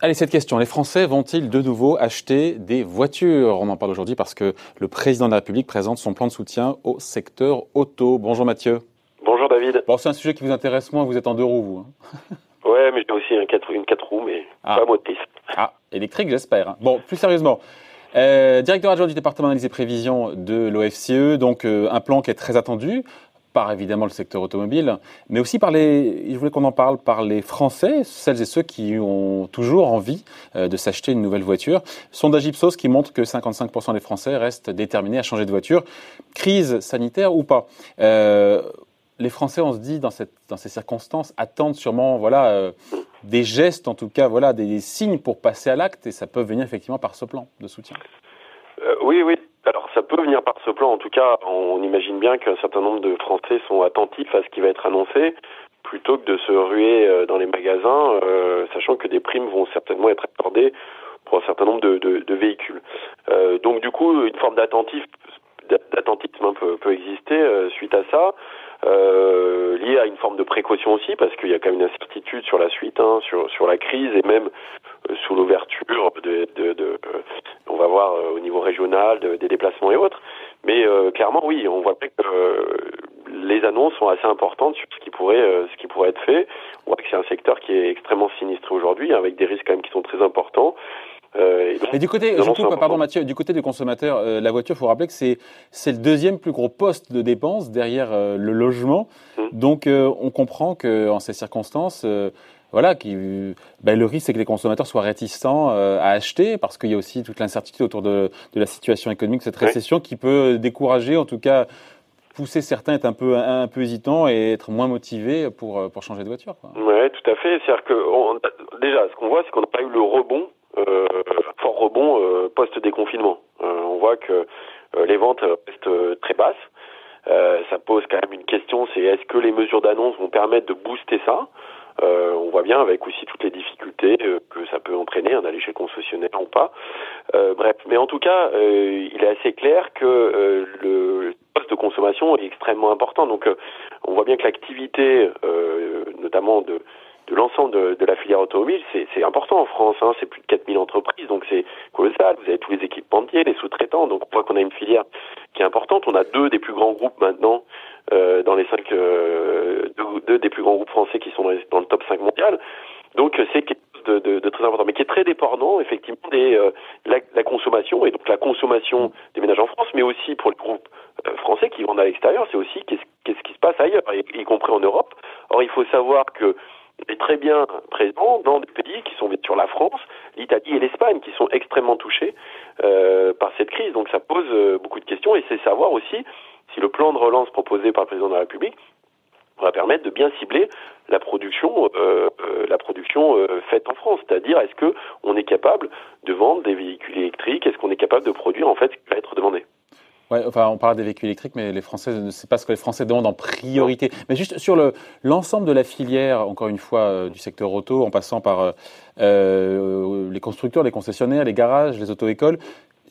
Allez, cette question. Les Français vont-ils de nouveau acheter des voitures? On en parle aujourd'hui parce que le président de la République présente son plan de soutien au secteur auto. Bonjour Mathieu. Bonjour David. Bon, c'est un sujet qui vous intéresse moins, vous êtes en deux roues, vous. Hein. ouais, mais j'ai aussi un une quatre roues, mais ah. pas motrice. Ah, électrique, j'espère. Hein. Bon, plus sérieusement. Euh, directeur adjoint du département d'analyse et prévision de l'OFCE, donc euh, un plan qui est très attendu par évidemment le secteur automobile, mais aussi par les, je voulais qu'on en parle, par les Français, celles et ceux qui ont toujours envie euh, de s'acheter une nouvelle voiture. Sondage Ipsos qui montre que 55% des Français restent déterminés à changer de voiture, crise sanitaire ou pas? Euh, les Français, on se dit, dans, cette, dans ces circonstances, attendent sûrement voilà, euh, des gestes, en tout cas, voilà, des, signes pour passer à l'acte, et ça peut venir effectivement par ce plan de soutien. oui, oui, ça peut venir par ce plan. En tout cas, on imagine bien qu'un certain nombre de Français sont attentifs à ce qui va être annoncé plutôt que de se ruer euh, dans les magasins, euh, sachant que des primes vont certainement être accordées pour un certain nombre de, véhicules. Euh, donc du coup, une forme d'attentisme peut, peut, exister suite à ça. Euh, lié à une forme de précaution aussi, parce qu'il y a quand même une incertitude sur la suite, hein, sur, sur la crise et même euh, sous l'ouverture de, de, de, euh, on va voir au niveau régional, des déplacements et autres. Mais clairement, oui, on voit que les annonces sont assez importantes sur ce qui pourrait, ce qui pourrait être fait. On voit que c'est un secteur qui est extrêmement sinistré aujourd'hui, avec des risques quand même qui sont très importants. Euh, et du côté, je coupe, pardon Mathieu, du côté du consommateur, euh, la voiture, il faut rappeler que c'est c'est le deuxième plus gros poste de dépense derrière euh, le logement. Mmh. Donc on comprend que en ces circonstances, voilà, qui, ben, le risque c'est que les consommateurs soient réticents à acheter parce qu'il y a aussi toute l'incertitude autour de, de, la situation économique, cette récession qui peut décourager, en tout cas pousser certains à être un peu un, peu hésitants et être moins motivés pour pour changer de voiture. Oui, tout à fait. C'est-à-dire que déjà, ce qu'on voit, c'est qu'on n'a pas eu le rebond fort rebond euh, post-déconfinement. Euh, on voit que les ventes restent très basses. ça pose quand même une question, c'est est-ce que les mesures d'annonce vont permettre de booster ça? On voit bien avec aussi toutes les difficultés que ça peut entraîner, hein, d'aller chez le concessionnaire ou pas. bref, mais en tout cas, il est assez clair que le poste de consommation est extrêmement important. Donc, on voit bien que l'activité, notamment de de l'ensemble de, de, la filière automobile, c'est important en France. Hein, c'est plus de 4000 entreprises, donc c'est colossal. Vous avez tous les équipementiers, les sous-traitants. Donc on voit qu'on a une filière qui est importante. On a deux des plus grands groupes maintenant euh, dans les cinq, euh, deux, des plus grands groupes français qui sont dans, le top 5 mondial. Donc c'est quelque chose de, de, de, très important, mais qui est très dépendant effectivement des euh, la, la, consommation et donc la consommation des ménages en France, mais aussi pour les groupes euh, français qui vendent à l'extérieur, c'est aussi qu'est-ce qu'est-ce qui se passe ailleurs, y, y compris en Europe. Or il faut savoir que est très bien présent dans des pays qui sont sur la France, l'Italie et l'Espagne, qui sont extrêmement touchés euh, par cette crise. Donc ça pose euh, beaucoup de questions et c'est savoir aussi si le plan de relance proposé par le président de la République va permettre de bien cibler la production, euh, euh la production euh, faite en France. C'est-à-dire, est-ce que on est capable de vendre des véhicules électriques? Est-ce qu'on est capable de produire en fait ce qui va être demandé? Ouais, enfin, on parle des véhicules électriques, mais les Français ne sait pas ce que les Français demandent en priorité. Mais juste sur le l'ensemble de la filière, encore une fois, euh, du secteur auto, en passant par euh, euh les constructeurs, les concessionnaires, les garages, les auto-écoles,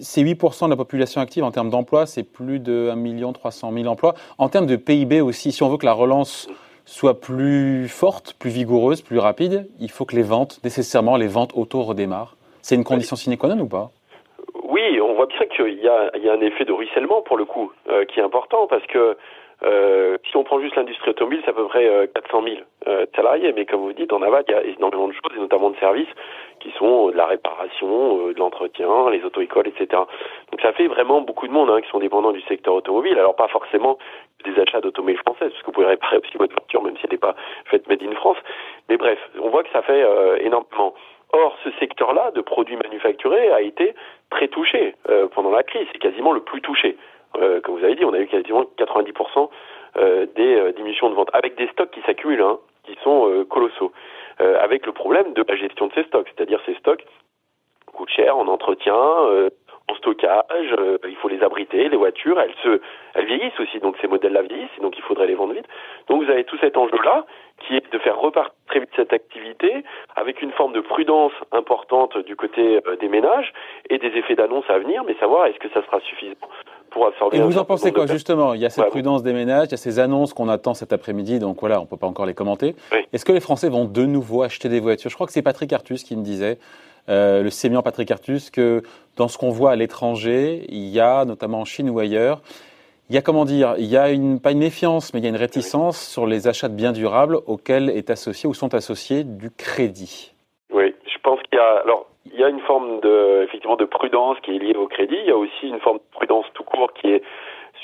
c'est 8% de la population active en termes d'emploi, c'est plus de 1 300 000 emplois. En termes de PIB aussi, si on veut que la relance soit plus forte, plus vigoureuse, plus rapide, il faut que les ventes, nécessairement, les ventes auto redémarrent. C'est une condition sine qua non ou pas? Bien qu'il y a, y a un effet de ruissellement pour le coup euh, qui est important parce que euh, si on prend juste l'industrie automobile, c'est à peu près 400 000 euh, salariés, mais comme vous dites, en aval, il y a énormément de choses, et notamment de services, qui sont de la réparation, de l'entretien, les auto-écoles, etc. Donc ça fait vraiment beaucoup de monde hein, qui sont dépendants du secteur automobile. Alors pas forcément des achats d'automobiles françaises, parce que vous pouvez réparer aussi votre voiture, même si elle n'est pas faite made in France. Mais bref, on voit que ça fait énormément. Or, ce secteur-là de produits manufacturés a été très touché euh, la crise. C'est quasiment le plus touché. Euh, comme vous avez dit, on a eu quasiment 90% euh, des diminutions de vente, avec des stocks qui s'accumulent, hein, qui sont colossaux, avec le problème de la gestion de ces stocks, c'est-à-dire ces stocks coûtent cher en entretien, en stockage, euh, il faut les abriter, les voitures, elles se, elles vieillissent aussi, donc ces modèles-là vieillissent, donc il faudrait les vendre vite. Donc vous avez tout cet enjeu-là, qui est de faire repartir très vite cette activité, avec une forme de prudence importante du côté euh, des ménages, et des effets d'annonce à venir, mais savoir est-ce que ça sera suffisant pour absorber. Et vous en pensez quoi justement? Il y a cette prudence des ménages, il y a ces annonces qu'on attend cet après-midi, donc voilà, on peut pas encore les commenter. Est-ce que les Français vont de nouveau acheter des voitures? Je crois que c'est Patrick Artus qui me disait, euh, le sémiant Patrick Artus, que dans ce qu'on voit à l'étranger, il y a notamment en Chine ou ailleurs, il y a comment dire, il y a une, pas une méfiance, mais il y a une réticence sur les achats de biens durables auxquels est associé ou sont associés du crédit. Oui, je pense qu'il y a, alors, il y a une forme de, effectivement, de prudence qui est liée au crédit. Il y a aussi une forme de prudence tout court qui est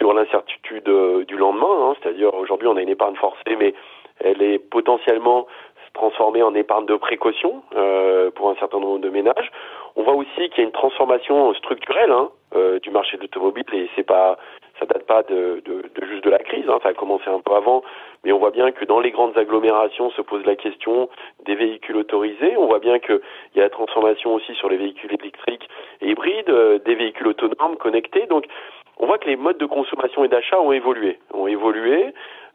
sur l'incertitude euh, du lendemain. Hein. C'est-à-dire, aujourd'hui, on a une épargne forcée, mais elle est potentiellement transformée en épargne de précaution euh, pour un certain nombre de ménages. On voit aussi qu'il y a une transformation structurelle hein, euh, du marché de l'automobile et c'est pas ça date pas de, de, de, juste de la crise, hein, ça a commencé un peu avant, mais on voit bien que dans les grandes agglomérations se pose la question des véhicules autorisés. On voit bien qu'il y a la transformation aussi sur les véhicules électriques et hybrides, euh, des véhicules autonomes connectés. Donc on voit que les modes de consommation et d'achat ont évolué, ont évolué.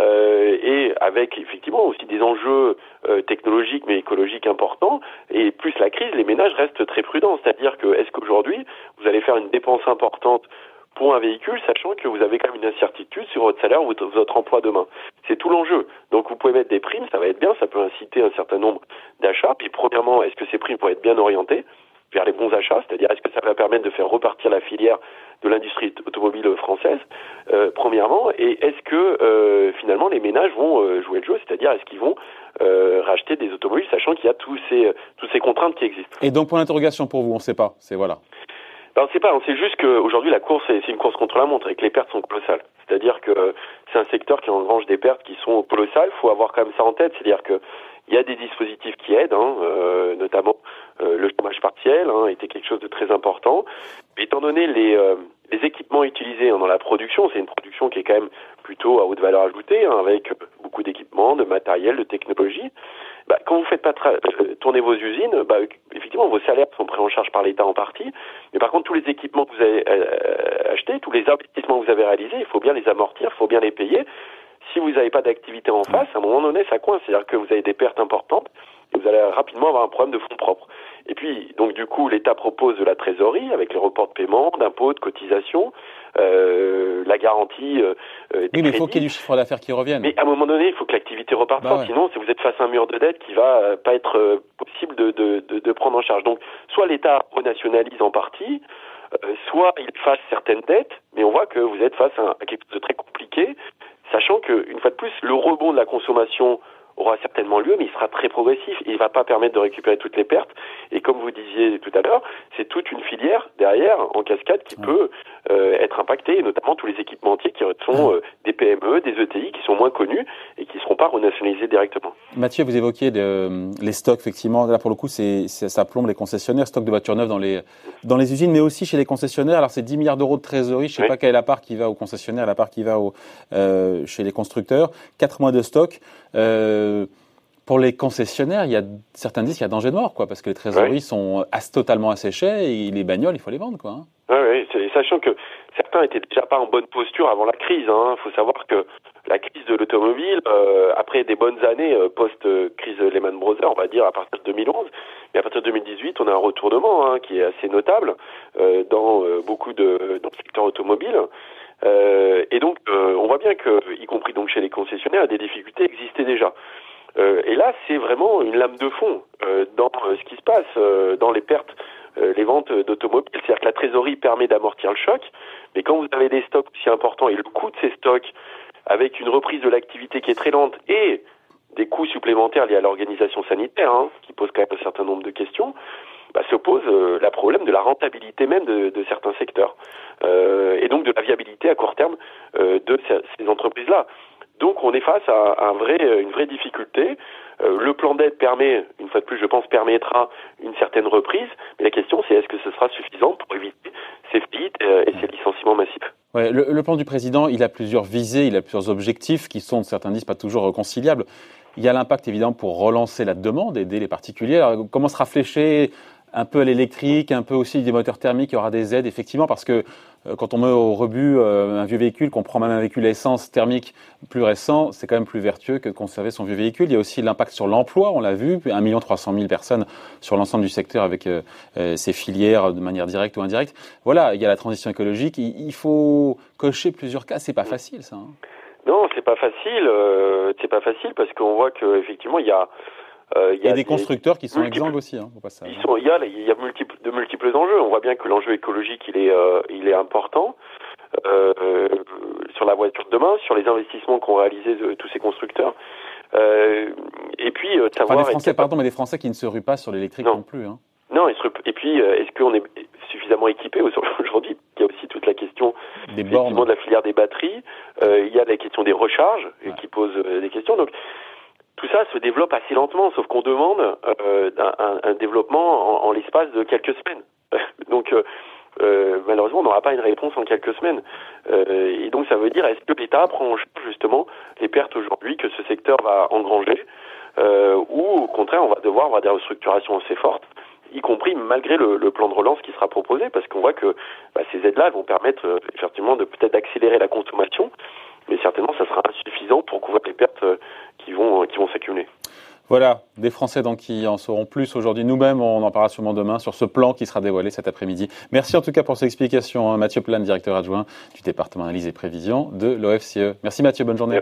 Euh, et avec effectivement aussi des enjeux euh, technologiques mais écologiques importants. Et plus la crise, les ménages restent très prudents. C'est-à-dire que est-ce qu'aujourd'hui vous allez faire une dépense importante pour un véhicule, sachant que vous avez quand même une incertitude sur votre salaire ou votre, votre emploi demain? C'est tout l'enjeu. Donc vous pouvez mettre des primes, ça va être bien, ça peut inciter un certain nombre d'achats. Puis premièrement, est-ce que ces primes vont être bien orientées vers les bons achats, c'est-à-dire est-ce que ça va permettre de faire repartir la filière de l'industrie automobile française, euh, premièrement, et est-ce que euh, finalement les ménages vont euh, jouer le jeu, c'est-à-dire est-ce qu'ils vont euh, racheter des automobiles, sachant qu'il y a tous ces, toutes ces contraintes qui existent? Et donc, pour l'interrogation pour vous, on ne sait pas, c'est voilà. Ben, on ne sait pas, on sait juste qu'aujourd'hui la course c'est une course contre la montre et que les pertes sont colossales. C'est-à-dire que c'est un secteur qui engrange des pertes qui sont colossales. Il faut avoir quand même ça en tête, c'est-à-dire que il y a des dispositifs qui aident, hein, euh, notamment euh, le chômage partiel hein, était quelque chose de très important. Étant donné les, euh, les équipements utilisés dans la production, c'est une production qui est quand même plutôt à haute valeur ajoutée, hein, avec beaucoup d'équipements, de matériel, de technologie. Bah, quand vous faites pas euh, tourner vos usines, bah, effectivement, vos salaires sont pris en charge par l'État en partie. Mais par contre, tous les équipements que vous avez euh, achetés, tous les investissements que vous avez réalisés, il faut bien les amortir, il faut bien les payer. Si vous n'avez pas d'activité en face, à un moment donné, ça coince. C'est-à-dire que vous avez des pertes importantes et vous allez rapidement avoir un problème de fonds propres. Et puis, donc du coup, l'État propose de la trésorerie avec les reports de paiement, d'impôts, de cotisations, euh, la garantie. Euh, oui, mais il faut qu'il y ait du chiffre d'affaires qui revienne. Mais à un moment donné, il faut que l'activité reparte. Bah Sinon, si vous êtes face à un mur de dette qui va euh, pas être euh, possible de, de, de, de, prendre en charge. Donc, soit l'État renationalise en partie, euh, soit il fasse certaines dettes, mais on voit que vous êtes face à, à quelque chose de très compliqué, sachant que une fois de plus, le rebond de la consommation aura certainement lieu, mais il sera très progressif. Il ne va pas permettre de récupérer toutes les pertes. Et comme vous disiez tout à l'heure, c'est toute une filière derrière, en cascade, qui peut euh, être impactée, et notamment tous les équipementiers qui sont euh, des PME, des ETI, qui sont moins connus et qui ne seront pas renationalisés directement. Mathieu, vous évoquiez les stocks, effectivement. Là, pour le coup, c'est, ça plombe les concessionnaires, stocks de voitures neuves dans les, dans les usines, mais aussi chez les concessionnaires. Alors, c'est 10 milliards d'euros de trésorerie. Je ne sais pas quelle est la part qui va aux concessionnaires, la part qui va euh, chez les constructeurs. 4 mois de stock. Euh, pour les concessionnaires, il y a certains disent qu'il y a danger de mort, quoi, parce que les trésoreries sont totalement asséchées et les bagnoles, il faut les vendre, quoi. Hein. Oui, oui, sachant que certains étaient déjà pas en bonne posture avant la crise. Il hein. faut savoir que la crise de l'automobile, euh, après des bonnes années euh, post-crise Lehman Brothers, on va dire à partir de 2011, mais à partir de 2018, on a un retournement hein, qui est assez notable euh, dans beaucoup de dans le secteur automobile. Euh, et donc, euh, on voit bien que, y compris donc chez les concessionnaires, des difficultés existaient déjà. Euh, et là, c'est vraiment une lame de fond dans ce qui se passe, dans les pertes, les ventes d'automobiles. C'est-à-dire que la trésorerie permet d'amortir le choc, mais quand vous avez des stocks aussi importants et le coût de ces stocks, avec une reprise de l'activité qui est très lente et des coûts supplémentaires liés à l'organisation sanitaire, hein, qui pose quand même un certain nombre de questions, bah, se pose euh, la problème de la rentabilité même de, de certains secteurs euh, et donc de la viabilité à court terme euh, de ces, entreprises-là. Donc on est face à, un vrai, une vraie difficulté. Euh, le plan d'aide permet, une fois de plus, je pense, permettra une certaine reprise, mais la question c'est est-ce que ce sera suffisant pour éviter ces faillites et ces licenciements massifs? Ouais, le, le, plan du président, il a plusieurs visées, il a plusieurs objectifs qui sont, certains disent, pas toujours réconciliables. Il y a l'impact évidemment pour relancer la demande, aider les particuliers. Alors, comment sera fléché un peu à l'électrique, un peu aussi des moteurs thermiques, il y aura des aides, effectivement, parce que euh, quand on met au rebut euh, un vieux véhicule, qu'on prend même un véhicule à essence thermique plus récent, c'est quand même plus vertueux que de conserver son vieux véhicule. Il y a aussi l'impact sur l'emploi, on l'a vu, 1 300 000 personnes sur l'ensemble du secteur avec euh, ces filières de manière directe ou indirecte. Voilà, il y a la transition écologique, il, faut cocher plusieurs cas, c'est pas facile ça. Hein. Non, c'est pas facile, c'est pas facile parce qu'on voit qu'effectivement il y a euh, il y, a des, constructeurs qui sont exemples aussi, hein, il, y a, il y a multiples, de multiples enjeux. On voit bien que l'enjeu écologique, il est, euh, il est important. Euh, sur la voiture de demain, sur les investissements qu'ont réalisés de, tous ces constructeurs. Euh, et puis, savoir. Enfin, Français, pardon, mais des Français qui ne se ruent pas sur l'électrique non. plus. Hein. Non, et puis, est-ce qu'on est suffisamment équipé aujourd'hui? Il y a aussi toute la question des de la filière des batteries. il y a la question des recharges qui pose des questions. Donc, tout ça se développe assez lentement, sauf qu'on demande euh, un, un, développement en, en l'espace de quelques semaines. donc euh, euh, malheureusement, on n'aura pas une réponse en quelques semaines. Euh, et donc ça veut dire, est-ce que l'État prend en charge justement les pertes aujourd'hui que ce secteur va engranger, euh, ou au contraire, on va devoir avoir des restructurations assez fortes y compris malgré le, le, plan de relance qui sera proposé, parce qu'on voit que bah, ces aides-là vont permettre euh, effectivement de peut-être d'accélérer la consommation, mais certainement ça sera insuffisant pour couvrir les pertes euh, qui vont, qui vont s'accumuler. Voilà, des Français donc qui en sauront plus aujourd'hui. Nous-mêmes, on en parlera sûrement demain sur ce plan qui sera dévoilé cet après-midi. Merci en tout cas pour ces explications. Hein. Mathieu Plane, directeur adjoint du département analyse et prévision de l'OFCE. Merci Mathieu, bonne journée.